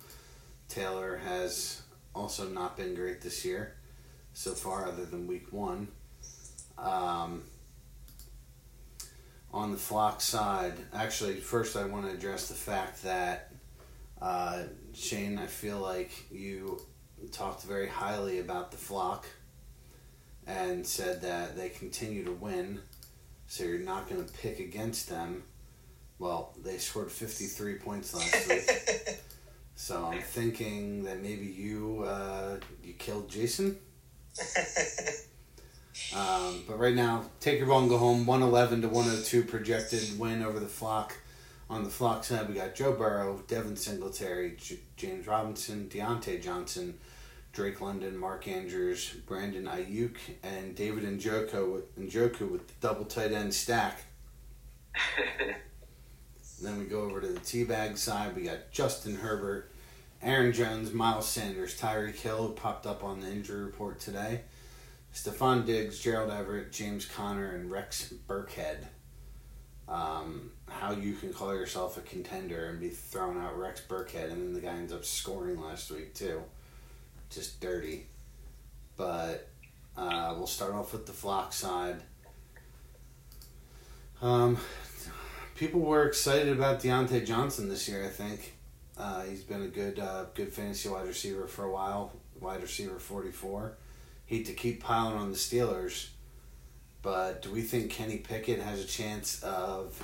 Taylor has also not been great this year so far, other than week one. Um, on the flock side, actually, first I want to address the fact that uh, Shane, I feel like you talked very highly about the flock and said that they continue to win, so you're not going to pick against them well, they scored 53 points last week. so I'm thinking that maybe you uh, you killed Jason. um, but right now, take your ball and go home. 111 to 102 projected win over the flock. On the flock side, we got Joe Burrow, Devin Singletary, J- James Robinson, Diontae Johnson, Drake London, Mark Andrews, Brandon Aiyuk, and David Njoku, Njoku with the double tight end stack. then we go over to the teabag side. We got Justin Herbert, Aaron Jones, Miles Sanders, Tyreek Hill, who popped up on the injury report today. Stefon Diggs, Gerald Everett, James Conner, and Rex Burkhead. Um, how you can call yourself a contender and be throwing out Rex Burkhead, and then the guy ends up scoring last week too. Just dirty. But uh, we'll start off with the flock side. Um, people were excited about Diontae Johnson this year. I think uh, he's been a good uh, good fantasy wide receiver for a while. Wide receiver forty four. Hate to keep piling on the Steelers, but do we think Kenny Pickett has a chance of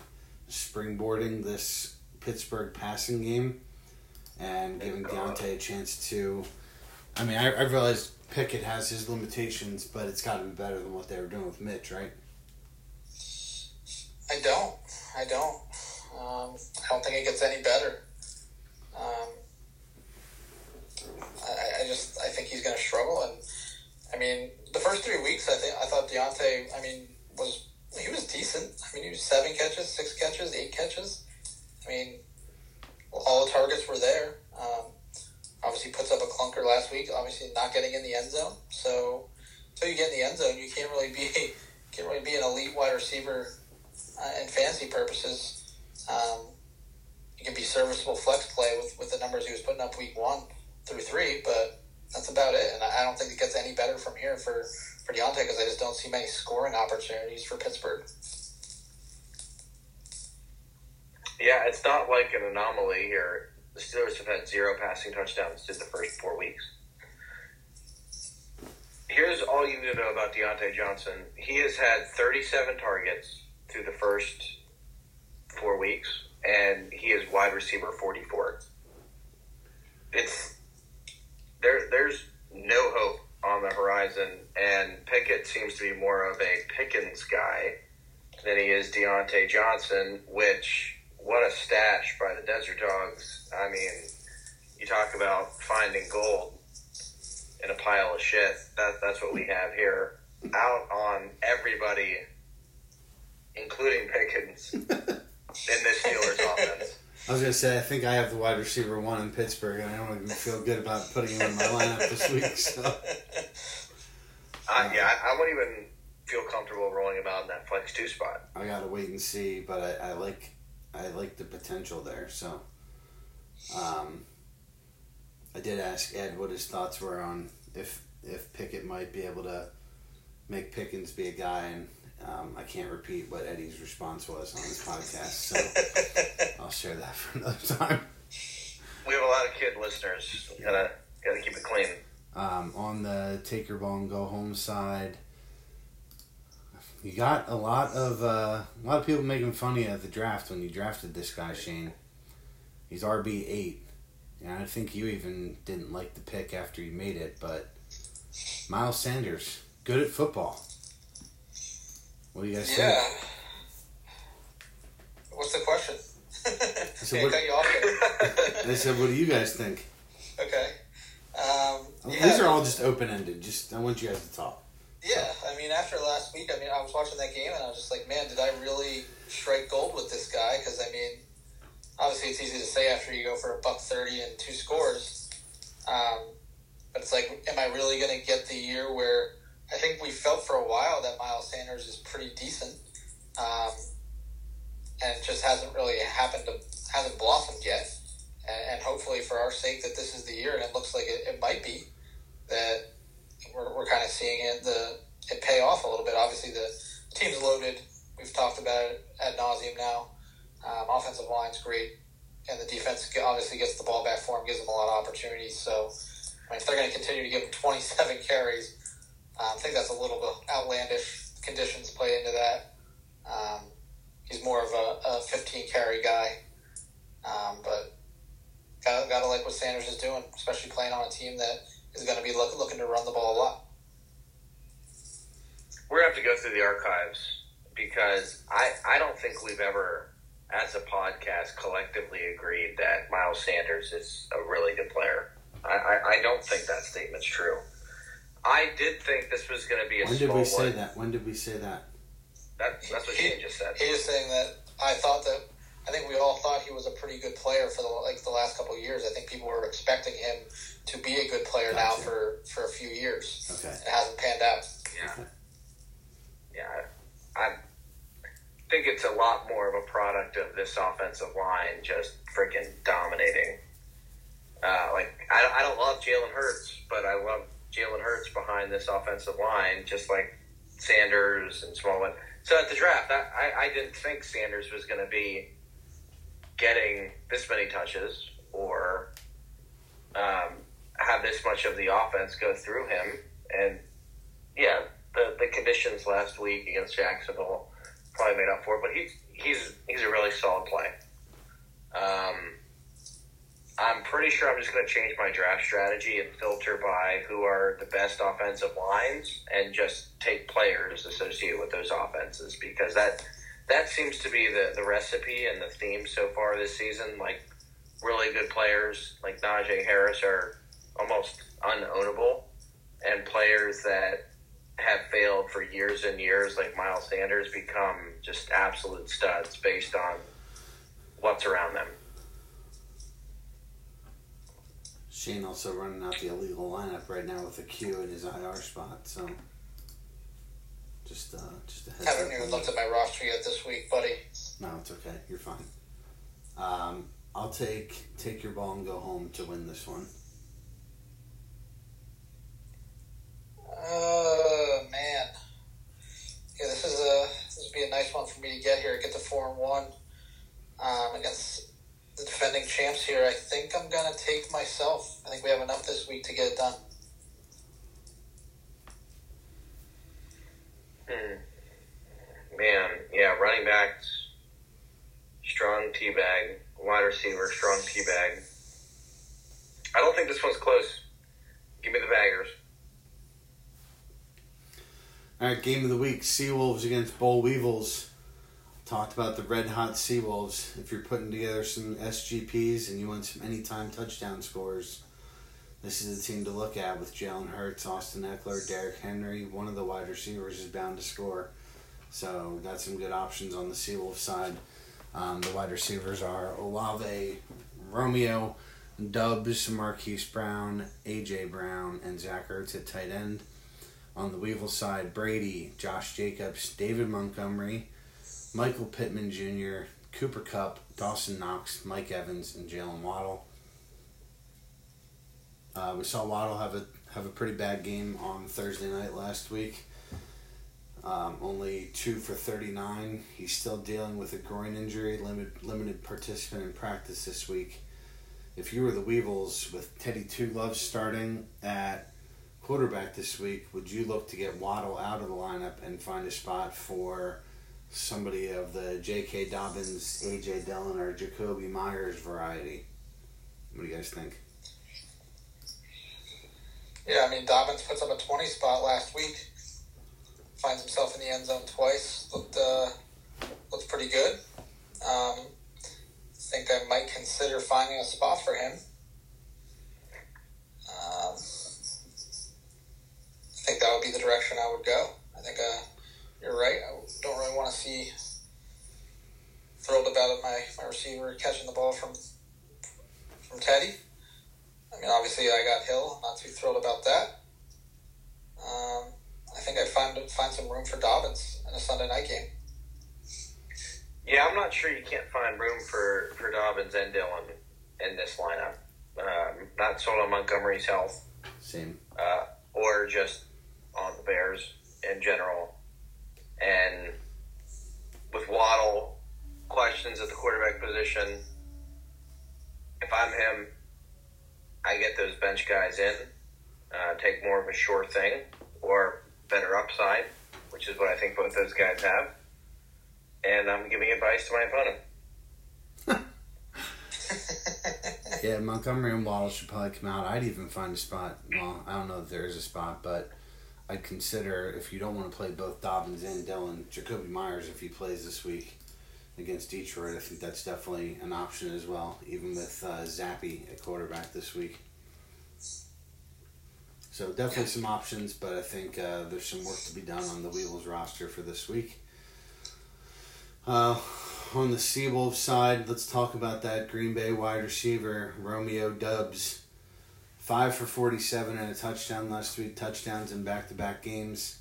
springboarding this Pittsburgh passing game and giving Diontae a chance to I mean, I, I realize Pickett has his limitations, but it's got to be better than what they were doing with Mitch, right? I don't. I don't. Um, I don't think it gets any better. Um, I, I just I think he's going to struggle, and I mean the first three weeks I think I thought Diontae I mean was he was decent. I mean he was seven catches, six catches, eight catches. I mean all the targets were there. Um, obviously puts up a clunker last week. Obviously not getting in the end zone. So until you get in the end zone, you can't really be can't really be an elite wide receiver uh, in fantasy purposes. Um, you can be serviceable flex play with, with the numbers he was putting up week one through three, but that's about it. And I, don't think it gets any better from here for, for Diontae because I just don't see many scoring opportunities for Pittsburgh. Yeah, it's not like an anomaly here. The Steelers have had zero passing touchdowns in the first four weeks. Here's all you need to know about Diontae Johnson. He has had 37 targets through the first four weeks, and he is wide receiver 44. It's there. There's no hope on the horizon, and Pickett seems to be more of a Pickens guy than he is Diontae Johnson, which what a stash by the Desert Dogs. I mean, you talk about finding gold in a pile of shit. That, that's what we have here. Out on everybody, including Pickens, in this Steelers offense. I was gonna say I think I have the wide receiver one in Pittsburgh, and I don't even feel good about putting him in my lineup this week. So Uh, yeah, I, I wouldn't even feel comfortable rolling him out in that flex two spot. I gotta wait and see. But I, I like I like the potential there. So um, I did ask Ed what his thoughts were on if if Pickett might be able to make Pickens be a guy, and um, I can't repeat what Eddie's response was on his podcast, so I'll share that for another time. We have a lot of kid listeners. Gotta gotta keep it clean. Um, on the take your ball and go home side, you got a lot of uh, a lot of people making fun of you at the draft when you drafted this guy Shane. He's RB eight, and I think you even didn't like the pick after you made it. But Miles Sanders, good at football. What do you guys Yeah. think? What's the question? So Can't what- cut you off They said, "What do you guys think?" Okay. Um, yeah, These are all just open ended. Just I want you guys to talk. Yeah, I mean, after last week, I mean, I was watching that game and I was just like, man, did I really strike gold with this guy? Because I mean, obviously, it's easy to say after you go for a buck thirty and two scores, um, but it's like, am I really going to get the year where I think we felt for a while that Miles Sanders is pretty decent, um, and it just hasn't really happened to hasn't blossomed yet. And, and hopefully, for our sake, that this is the year, and it looks like it, it might be that we're, we're kind of seeing it the it pay off a little bit. Obviously, the team's loaded. We've talked about it ad nauseum now. Um, offensive line's great, and the defense obviously gets the ball back for him, gives them a lot of opportunities. So, I mean, if they're going to continue to give him 27 carries, um, I think that's a little bit outlandish. Conditions play into that. Um, he's more of a, a 15 carry guy, um, but gotta, got to like what Sanders is doing, especially playing on a team that is going to be look, looking to run the ball a lot. We're gonna have to go through the archives because I I don't think we've ever, as a podcast, collectively agreed that Miles Sanders is a really good player. I, I, I don't think that statement's true. I did think this was going to be a When did we say one. that? When did we say that? That, that's what He- Shane just said. He is saying that I thought that I think we all thought he was a pretty good player for the like the last couple of years. I think people were expecting him to be a good player now for for a few years. Okay. It hasn't panned out. Yeah. Okay. Yeah. I, I think it's a lot more of a product of this offensive line just freaking dominating. Uh, like, I, don't- I don't love Jalen Hurts, but I love Jalen Hurts behind this offensive line, just like Sanders and Smallwood. So at the draft, I, I, I didn't think Sanders was going to be getting this many touches or um, have this much of the offense go through him. And yeah, the, the conditions last week against Jacksonville probably made up for it. But he's he's he's a really solid play. Um, I'm pretty sure I'm just going to change my draft strategy and filter by who are the best offensive lines and just take players associated with those offenses because that that seems to be the, the recipe and the theme so far this season. Like really good players like Najee Harris are almost unownable, and players that have failed for years and years, like Miles Sanders, become just absolute studs based on what's around them. Shane also running out the illegal lineup right now with a Q in his IR spot, so just uh, just a heads Haven't even looked at my roster yet this week, buddy. No, it's okay. You're fine. Um, I'll take take your ball and go home to win this one. Oh man, yeah, this is a this would be a nice one for me to get here. Get to four and one um, against the defending champs here. I think I'm gonna take myself. I think we have enough this week to get it done. Hmm. Man, yeah, running backs, strong T bag, wide receiver, strong T bag. I don't think this one's close. Give me the baggers. All right, game of the week: Seawolves against Boll Weevils. Talked about the red hot Seawolves. If you're putting together some SGPs and you want some anytime touchdown scores, this is the team to look at with Jalen Hurts, Austin Ekeler, Derrick Henry. One of the wide receivers is bound to score. So we got some good options on the Seawolf side. Um, the wide receivers are Olave, Romeo, Doubs, Marquise Brown, AJ Brown, and Zach Ertz at tight end. On the Weevil side, Brady, Josh Jacobs, David Montgomery, Michael Pittman Jr., Cooper Kupp, Dawson Knox, Mike Evans, and Jaylen Waddle. Uh, we saw Waddle have a have a pretty bad game on Thursday night last week. Um, only two for thirty nine. He's still dealing with a groin injury. Limited limited participant in practice this week. If you were the Weevils with Teddy Two Gloves starting at quarterback this week, would you look to get Waddle out of the lineup and find a spot for somebody of the J.K. Dobbins, A.J. Dillon, or Jakobi Meyers variety? What do you guys think? Yeah, I mean Dobbins puts up a twenty spot last week. Finds himself in the end zone twice. Looked uh, looked pretty good. Um, think I might consider finding a spot for him. Um, I think that would be the direction I would go. I think uh, you're right. I don't really want to see thrilled about my, my receiver catching the ball from from Teddy. I mean, obviously, I got Hill. Not too thrilled about that. Um, I think I find find some room for Dobbins in a Sunday night game. Yeah, I'm not sure you can't find room for, for Dobbins and Dillon in this lineup. Um, not sold on Montgomery's health Same. uh, or just on the Bears in general. And with Waddle, questions at the quarterback position. If I'm him, I get those bench guys in, uh, take more of a sure thing or better upside, which is what I think both those guys have. And I'm giving advice to my opponent. Yeah, Montgomery and Waddle should probably come out. I'd even find a spot. Well, I don't know if there is a spot, but I'd consider if you don't want to play both Dobbins and Dillon, Jakobi Meyers if he plays this week against Detroit. I think that's definitely an option as well, even with uh, Zappe at quarterback this week. So definitely some options, but I think uh, there's some work to be done on the Weevils roster for this week. Uh, on the Seawolves side, let's talk about that Green Bay wide receiver, Romeo Doubs. Five for 47 and a touchdown last week, touchdowns in back to back games.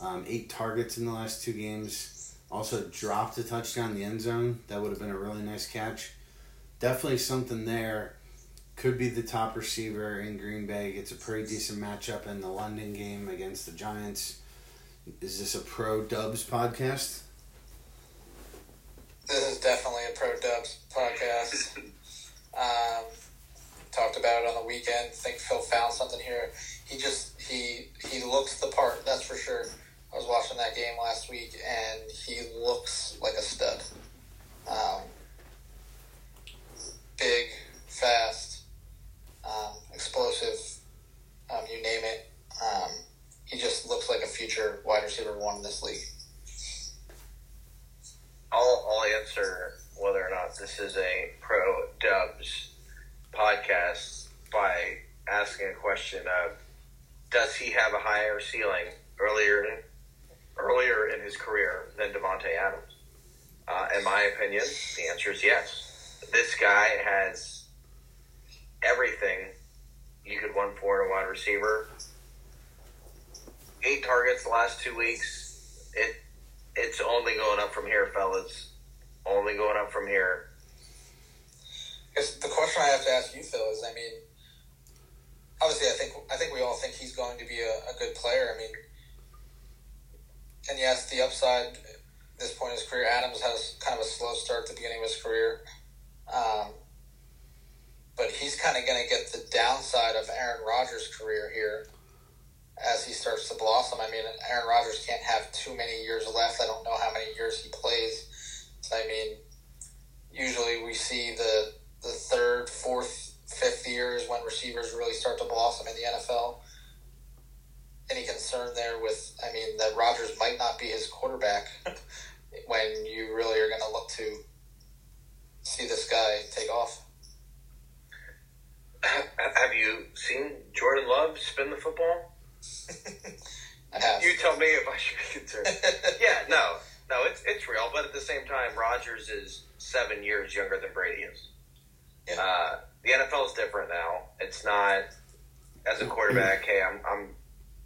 Um, eight targets in the last two games. Also dropped a touchdown in the end zone. That would have been a really nice catch. Definitely something there. Could be the top receiver in Green Bay. Gets a pretty decent matchup in the London game against the Giants. Is this a pro Doubs podcast? This is definitely a Pro Doubs podcast. Um, talked about it on the weekend. think Phil found something here. He just he he looks the part. That's for sure. I was watching that game last week, and he looks like a stud. Um, big, fast, um, explosive, um, you name it. Um, he just looks like a future wide receiver one in this league. I'll, I'll answer whether or not this is a pro Doubs podcast by asking a question of does he have a higher ceiling earlier earlier in his career than Davante Adams? Uh, in my opinion, the answer is yes. This guy has everything you could want for a wide receiver. Eight targets the last two weeks. It it's only going up from here, fellas. Only going up from here. The question I have to ask you, Phil, is I mean, obviously, I think I think we all think he's going to be a, a good player. I mean, and yes, the upside this point in his career, Adams has kind of a slow start at the beginning of his career. Um, but he's kind of going to get the downside of Aaron Rodgers' career here as he starts to blossom. I mean, Aaron Rodgers can't have too many years left. I don't know how many years he plays. So, I mean, usually we see the the third, fourth, fifth years when receivers really start to blossom in the NFL. Any concern there with, I mean, that Rodgers might not be his quarterback when you really are going to look to see this guy take off? Have you seen Jordan Love spin the football? I have. You tell me if I should be concerned. yeah, no, no, it's it's real. But at the same time, Rodgers is seven years younger than Brady is. Yeah. Uh, the NFL is different now. It's not as a quarterback. hey, I'm I'm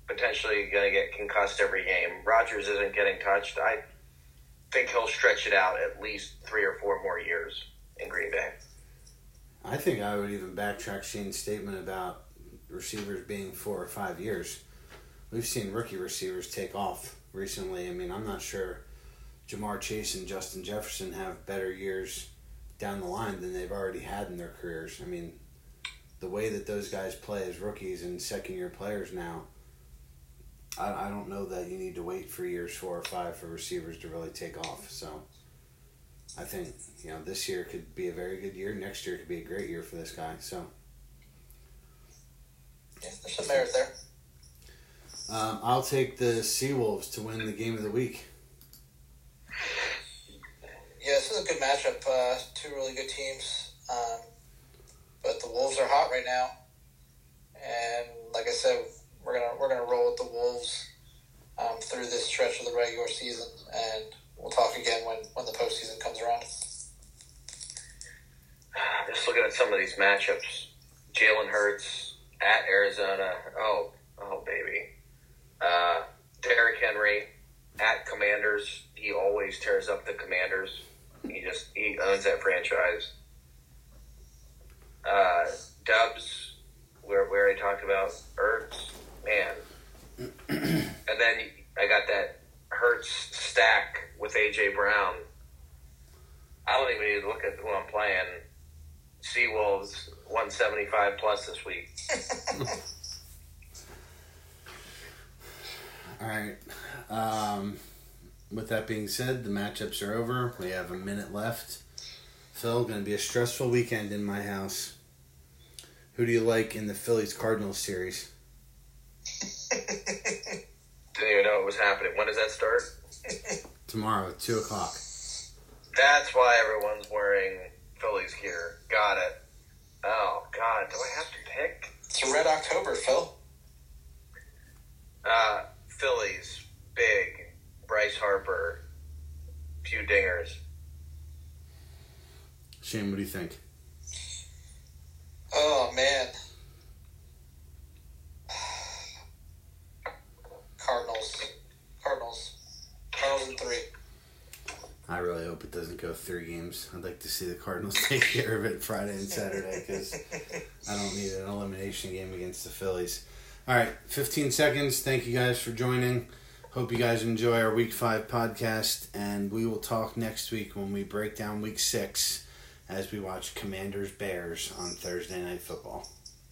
potentially going to get concussed every game. Rodgers isn't getting touched. I think he'll stretch it out at least three or four more years in Green Bay. I think I would even backtrack Shane's statement about receivers being four or five years. We've seen rookie receivers take off recently. I mean, I'm not sure Ja'Marr Chase and Justin Jefferson have better years down the line than they've already had in their careers. I mean, the way that those guys play as rookies and second year players now, I, I don't know that you need to wait for years four or five for receivers to really take off. So I think, you know, this year could be a very good year. Next year could be a great year for this guy. So Yeah, there's some merit there. um, I'll take the Seawolves to win the game of the week. Yeah, this is a good matchup. Uh, two really good teams. Um, but the Wolves are hot right now. And like I said, we're gonna we're gonna roll with the Wolves um, through this stretch of the regular season, and we'll talk again when when the postseason comes around. Just looking at some of these matchups, Jalen Hurts at Arizona. Oh, oh, baby. Uh, Derrick Henry at Commanders. He always tears up the Commanders. He just he owns that franchise. Uh, Doubs, where where I talked about. And then I got that Hurts stack with AJ Brown. I don't even need to look at who I'm playing. Seawolves 175 plus this week. All right. Um, with that being said, the matchups are over. We have a minute left. Phil, going to be a stressful weekend in my house. Who do you like in the Phillies Cardinals series? Didn't even know it was happening. When does that start? Tomorrow, 2 o'clock. That's why everyone's wearing Phillies gear. Got it. Oh God, do I have to pick? It's red October, Phil. Uh, Phillies, big, Bryce Harper, few dingers. Shane, what do you think? Oh man. Cardinals. Cardinals. Cardinals in three. I really hope it doesn't go three games. I'd like to see the Cardinals take care of it Friday and Saturday because I don't need an elimination game against the Phillies. All right, 15 seconds. Thank you guys for joining. Hope you guys enjoy our week five podcast, and we will talk next week when we break down week six as we watch Commanders Bears on Thursday Night Football.